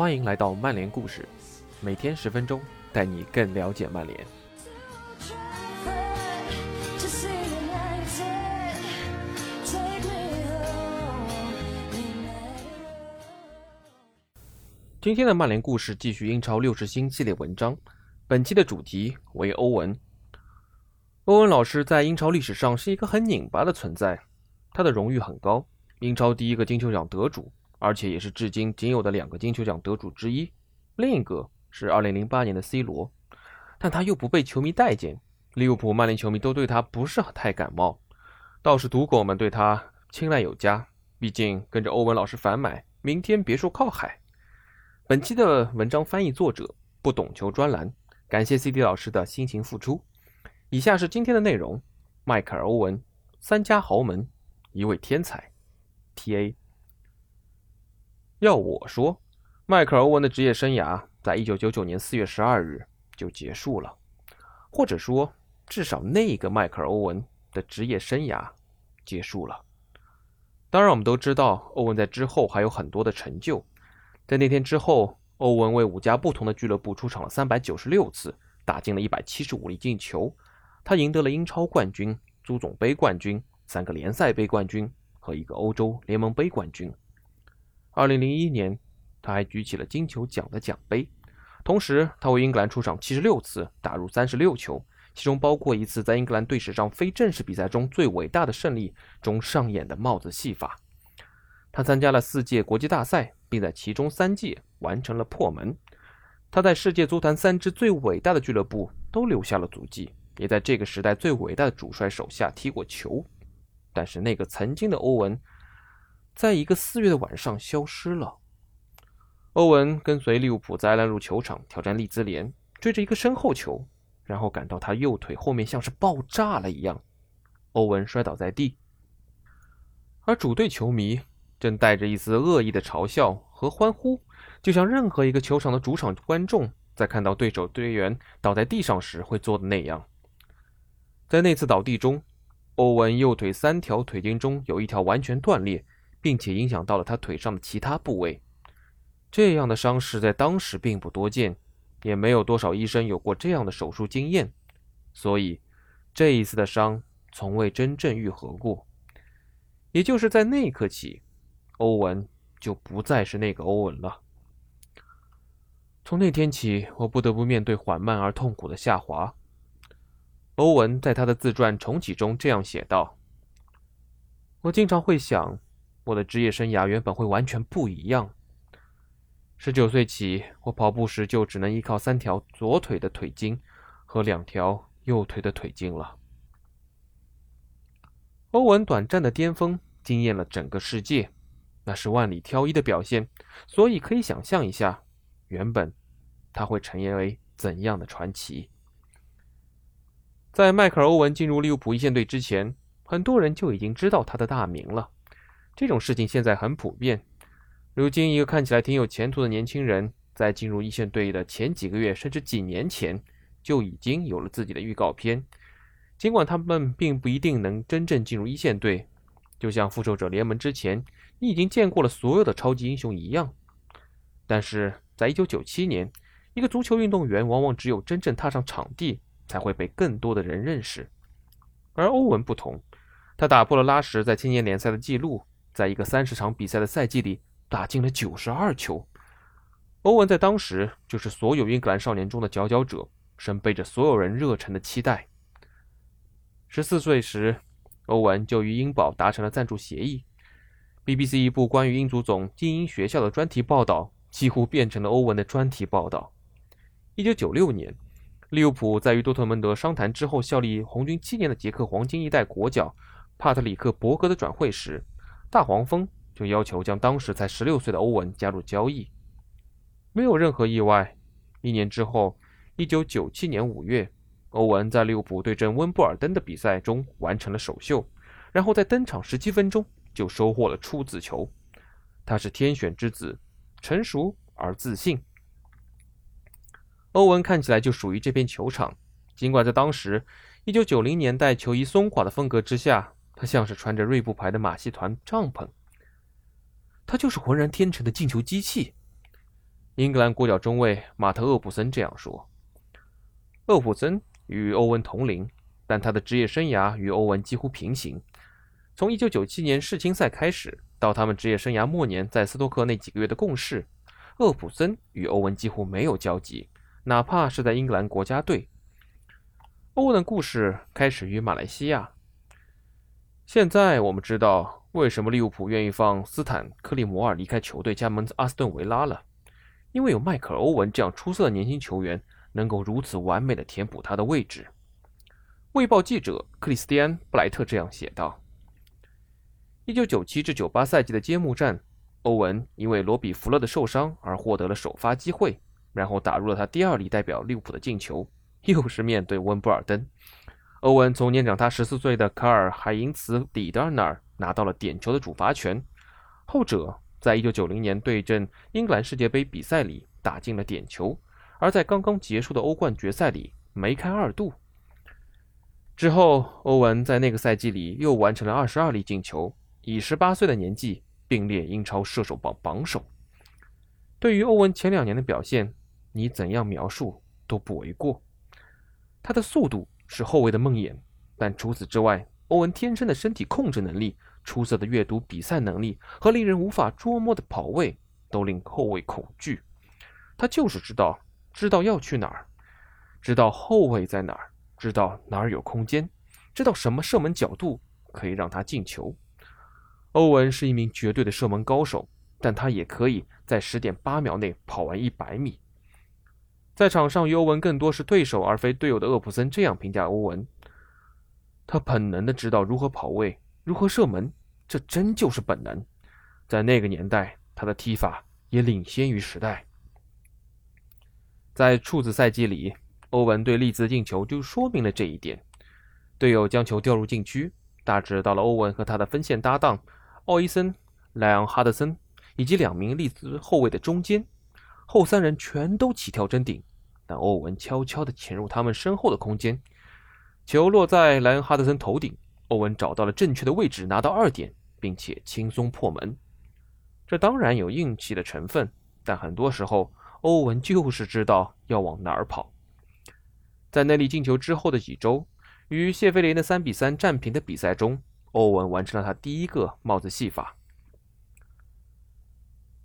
欢迎来到曼联故事，每天十分钟，带你更了解曼联。今天的曼联故事继续英超六十星系列文章，本期的主题为欧文。欧文老师在英超历史上是一个很拧巴的存在，他的荣誉很高，英超第一个金球奖得主，而且也是至今仅有的两个金球奖得主之一。另一个是2008年的 C 罗，但他又不被球迷待见，利物浦、曼联球迷都对他不是太感冒，倒是赌狗们对他青睐有加。毕竟跟着欧文老师反买，明天别说靠海。本期的文章翻译作者不懂球专栏，感谢 CD 老师的辛勤付出。以下是今天的内容：迈克尔·欧文，三家豪门，一位天才。T.A. 要我说，迈克尔·欧文的职业生涯在一九九九年四月十二日就结束了，或者说，至少那个迈克尔·欧文的职业生涯结束了。当然，我们都知道，欧文在之后还有很多的成就。在那天之后，欧文为五家不同的俱乐部出场了三百九十六次，打进了一百七十五粒进球。他赢得了英超冠军、足总杯冠军、三个联赛杯冠军和一个欧洲联盟杯冠军。二零零一年，他还举起了金球奖的奖杯。同时，他为英格兰出场七十六次，打入三十六球，其中包括一次在英格兰队史上非正式比赛中最伟大的胜利中上演的帽子戏法。他参加了四届国际大赛。并在其中三届完成了破门。他在世界足坛三支最伟大的俱乐部都留下了足迹，也在这个时代最伟大的主帅手下踢过球。但是那个曾经的欧文，在一个四月的晚上消失了。欧文跟随利物浦在兰路球场挑战利兹联，追着一个身后球，然后感到他右腿后面像是爆炸了一样，欧文摔倒在地，而主队球迷。正带着一丝恶意的嘲笑和欢呼，就像任何一个球场的主场观众在看到对手队员倒在地上时会做的那样。在那次倒地中，欧文右腿三条腿筋中有一条完全断裂，并且影响到了他腿上的其他部位。这样的伤势在当时并不多见，也没有多少医生有过这样的手术经验，所以这一次的伤从未真正愈合过。也就是在那一刻起。欧文就不再是那个欧文了。从那天起，我不得不面对缓慢而痛苦的下滑。欧文在他的自传《重启》中这样写道：“我经常会想，我的职业生涯原本会完全不一样。十九岁起，我跑步时就只能依靠三条左腿的腿筋和两条右腿的腿筋了。”欧文短暂的巅峰惊艳了整个世界。那是万里挑一的表现，所以可以想象一下，原本他会成为怎样的传奇。在迈克尔·欧文进入利物浦一线队之前，很多人就已经知道他的大名了。这种事情现在很普遍。如今，一个看起来挺有前途的年轻人，在进入一线队的前几个月甚至几年前，就已经有了自己的预告片。尽管他们并不一定能真正进入一线队，就像复仇者联盟之前。你已经见过了所有的超级英雄一样，但是在一九九七年，一个足球运动员往往只有真正踏上场地，才会被更多的人认识。而欧文不同，他打破了拉什在青年联赛的记录，在一个三十场比赛的赛季里打进了九十二球。欧文在当时就是所有英格兰少年中的佼佼者，身背着所有人热忱的期待。十四岁时，欧文就与英宝达成了赞助协议。BBC 一部关于英足总精英学校的专题报道，几乎变成了欧文的专题报道。1996年，利物浦在与多特蒙德商谈之后效力红军七年的捷克黄金一代国脚帕特里克·伯格的转会时，大黄蜂就要求将当时才16岁的欧文加入交易。没有任何意外，一年之后，1997年5月，欧文在利物浦对阵温布尔登的比赛中完成了首秀，然后在登场17分钟。就收获了出子球，他是天选之子，成熟而自信。欧文看起来就属于这片球场，尽管在当时一九九零年代球衣松垮的风格之下，他像是穿着锐步牌的马戏团帐篷。他就是浑然天成的进球机器。英格兰国脚中卫马特·厄普森这样说：“厄普森与欧文同龄，但他的职业生涯与欧文几乎平行。从1997年世青赛开始，到他们职业生涯末年在斯托克那几个月的共事，厄普森与欧文几乎没有交集，哪怕是在英格兰国家队。”欧文的故事开始于马来西亚。现在我们知道为什么利物浦愿意放斯坦·克利摩尔离开球队，加盟阿斯顿维拉了，因为有迈克尔·欧文这样出色的年轻球员，能够如此完美的填补他的位置。卫报记者克里斯蒂安·布莱特这样写道：“一九九七至九八赛季的揭幕战，欧文因为罗比·福勒的受伤而获得了首发机会，然后打入了他第二粒代表利物浦的进球，又是面对温布尔登。”欧文从年长他十四岁的卡尔·海因茨·里德尔那儿拿到了点球的主罚权，后者在一九九零年对阵英格兰世界杯比赛里打进了点球，而在刚刚结束的欧冠决赛里梅开二度。之后，欧文在那个赛季里又完成了二十二粒进球，以十八岁的年纪并列英超射手榜榜首。对于欧文前两年的表现，你怎样描述都不为过。他的速度。是后卫的梦魇，但除此之外，欧文天生的身体控制能力、出色的阅读比赛能力和令人无法捉摸的跑位，都令后卫恐惧。他就是知道，知道要去哪儿，知道后卫在哪儿，知道哪儿有空间，知道什么射门角度可以让他进球。欧文是一名绝对的射门高手，但他也可以在十点八秒内跑完一百米。在场上，欧文更多是对手而非队友的厄普森这样评价欧文：他本能的知道如何跑位，如何射门，这真就是本能。在那个年代，他的踢法也领先于时代。在处子赛季里，欧文对利兹进球就说明了这一点。队友将球掉入禁区，大致到了欧文和他的分线搭档奥伊森、莱昂哈德森以及两名利兹后卫的中间，后三人全都起跳争顶。但欧文悄悄地潜入他们身后的空间，球落在莱恩哈德森头顶，欧文找到了正确的位置，拿到二点，并且轻松破门。这当然有运气的成分，但很多时候欧文就是知道要往哪儿跑。在那粒进球之后的几周，与谢菲联的三比三战平的比赛中，欧文完成了他第一个帽子戏法。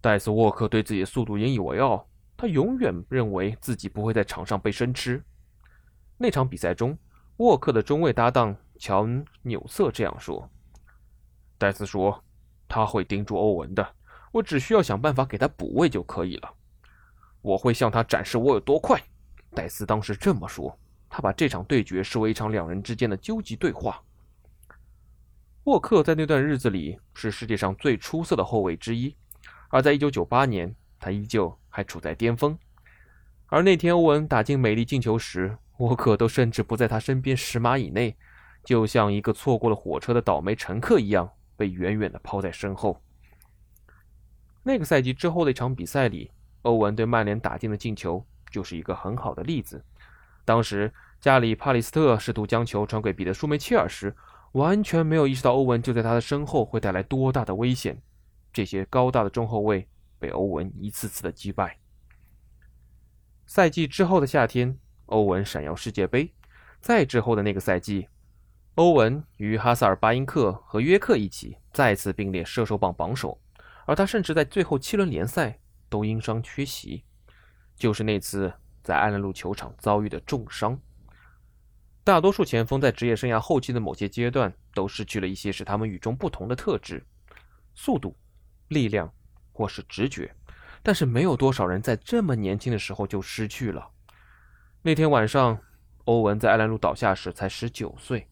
戴斯沃克对自己的速度引以为傲。他永远认为自己不会在场上被生吃。那场比赛中，沃克的中卫搭档乔恩·纽瑟这样说：“戴斯说，他会盯住欧文的，我只需要想办法给他补位就可以了。我会向他展示我有多快。”戴斯当时这么说，他把这场对决视为一场两人之间的究极对话。沃克在那段日子里是世界上最出色的后卫之一，而在1998年，他依旧。还处在巅峰，而那天欧文打进美丽进球时，沃克都甚至不在他身边十码以内，就像一个错过了火车的倒霉乘客一样，被远远的抛在身后。那个赛季之后的一场比赛里，欧文对曼联打进的进球就是一个很好的例子。当时加里·帕里斯特试图将球传给彼得·舒梅切尔时，完全没有意识到欧文就在他的身后会带来多大的危险。这些高大的中后卫。被欧文一次次的击败。赛季之后的夏天，欧文闪耀世界杯。再之后的那个赛季，欧文与哈萨尔巴因克和约克一起再次并列射手榜榜首，而他甚至在最后七轮联赛都因伤缺席，就是那次在安兰路球场遭遇的重伤。大多数前锋在职业生涯后期的某些阶段都失去了一些使他们与众不同的特质：速度、力量。或是直觉，但是没有多少人在这么年轻的时候就失去了。那天晚上，欧文在艾兰路倒下时才十九岁。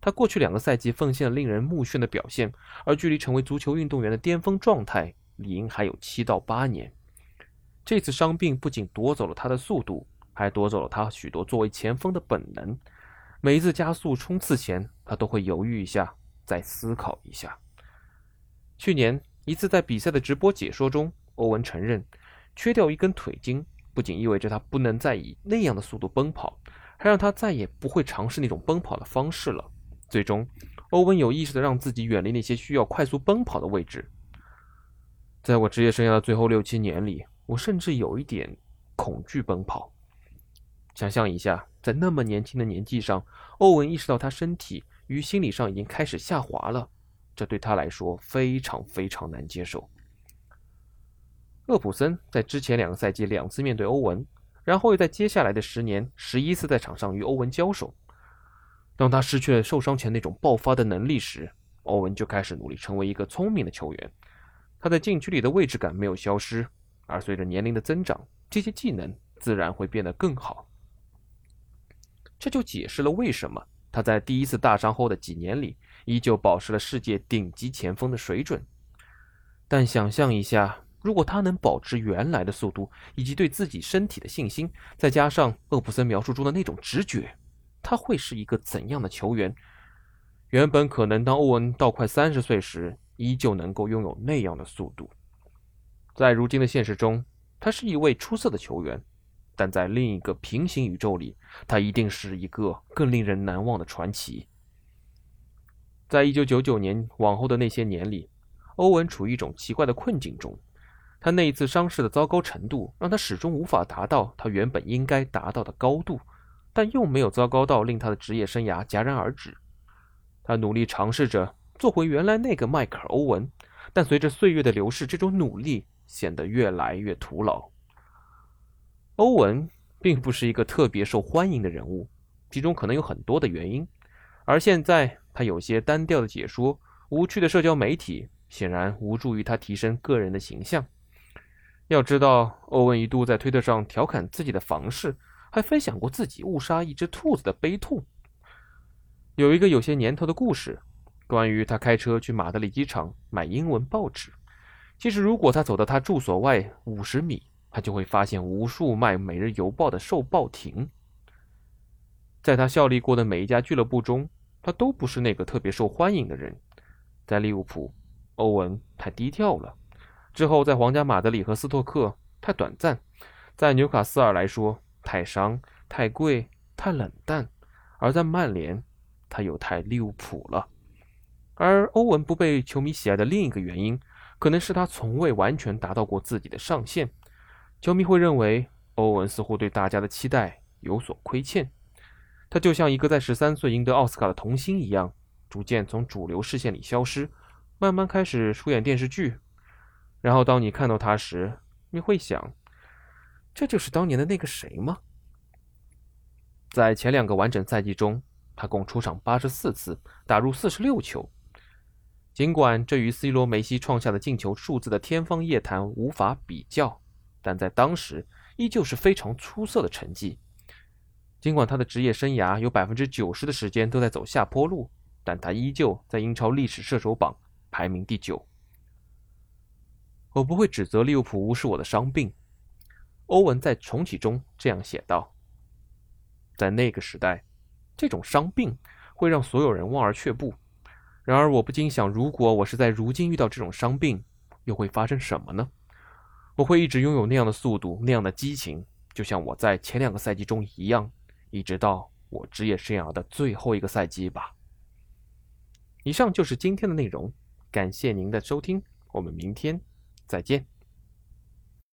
他过去两个赛季奉献了令人目眩的表现，而距离成为足球运动员的巅峰状态，理应还有七到八年。这次伤病不仅夺走了他的速度，还夺走了他许多作为前锋的本能。每一次加速冲刺前，他都会犹豫一下，再思考一下。去年。一次在比赛的直播解说中，欧文承认，缺掉一根腿筋不仅意味着他不能再以那样的速度奔跑，还让他再也不会尝试那种奔跑的方式了。最终，欧文有意识地让自己远离那些需要快速奔跑的位置。在我职业生涯的最后六七年里，我甚至有一点恐惧奔跑。想象一下，在那么年轻的年纪上，欧文意识到他身体与心理上已经开始下滑了，这对他来说非常非常难接受。厄普森在之前两个赛季两次面对欧文，然后又在接下来的十年十一次在场上与欧文交手。当他失去了受伤前那种爆发的能力时，欧文就开始努力成为一个聪明的球员。他在禁区里的位置感没有消失，而随着年龄的增长，这些技能自然会变得更好。这就解释了为什么他在第一次大伤后的几年里依旧保持了世界顶级前锋的水准。但想象一下，如果他能保持原来的速度以及对自己身体的信心，再加上厄普森描述中的那种直觉，他会是一个怎样的球员？原本可能当欧文到快三十岁时，依旧能够拥有那样的速度。在如今的现实中，他是一位出色的球员。但在另一个平行宇宙里，他一定是一个更令人难忘的传奇。在一九九九年往后的那些年里，欧文处于一种奇怪的困境中。他那一次伤势的糟糕程度，让他始终无法达到他原本应该达到的高度，但又没有糟糕到令他的职业生涯戛然而止。他努力尝试着做回原来那个迈克尔·欧文，但随着岁月的流逝，这种努力显得越来越徒劳。欧文并不是一个特别受欢迎的人物，其中可能有很多的原因。而现在，他有些单调的解说、无趣的社交媒体，显然无助于他提升个人的形象。要知道，欧文一度在推特上调侃自己的房事，还分享过自己误杀一只兔子的悲痛。有一个有些年头的故事，关于他开车去马德里机场买英文报纸。其实，如果他走到他住所外五十米，他就会发现无数卖《每日邮报》的售报亭。在他效力过的每一家俱乐部中，他都不是那个特别受欢迎的人。在利物浦，欧文太低调了；之后在皇家马德里和斯托克，太短暂；在纽卡斯尔来说，太伤、太贵、太冷淡；而在曼联，他又太利物浦了。而欧文不被球迷喜爱的另一个原因，可能是他从未完全达到过自己的上限。球迷会认为欧文似乎对大家的期待有所亏欠，他就像一个在十三岁赢得奥斯卡的童星一样，逐渐从主流视线里消失，慢慢开始出演电视剧。然后当你看到他时，你会想，这就是当年的那个谁吗？在前两个完整赛季中，他共出场八十四次，打入四十六球。尽管这与 C 罗、梅西创下的进球数字的天方夜谭无法比较。但在当时，依旧是非常出色的成绩。尽管他的职业生涯有百分之九十的时间都在走下坡路，但他依旧在英超历史射手榜排名第九。我不会指责利物浦无视我的伤病，欧文在重启中这样写道：“在那个时代，这种伤病会让所有人望而却步。然而，我不禁想，如果我是在如今遇到这种伤病，又会发生什么呢？”我会一直拥有那样的速度，那样的激情，就像我在前两个赛季中一样，一直到我职业生涯的最后一个赛季吧。以上就是今天的内容，感谢您的收听，我们明天再见。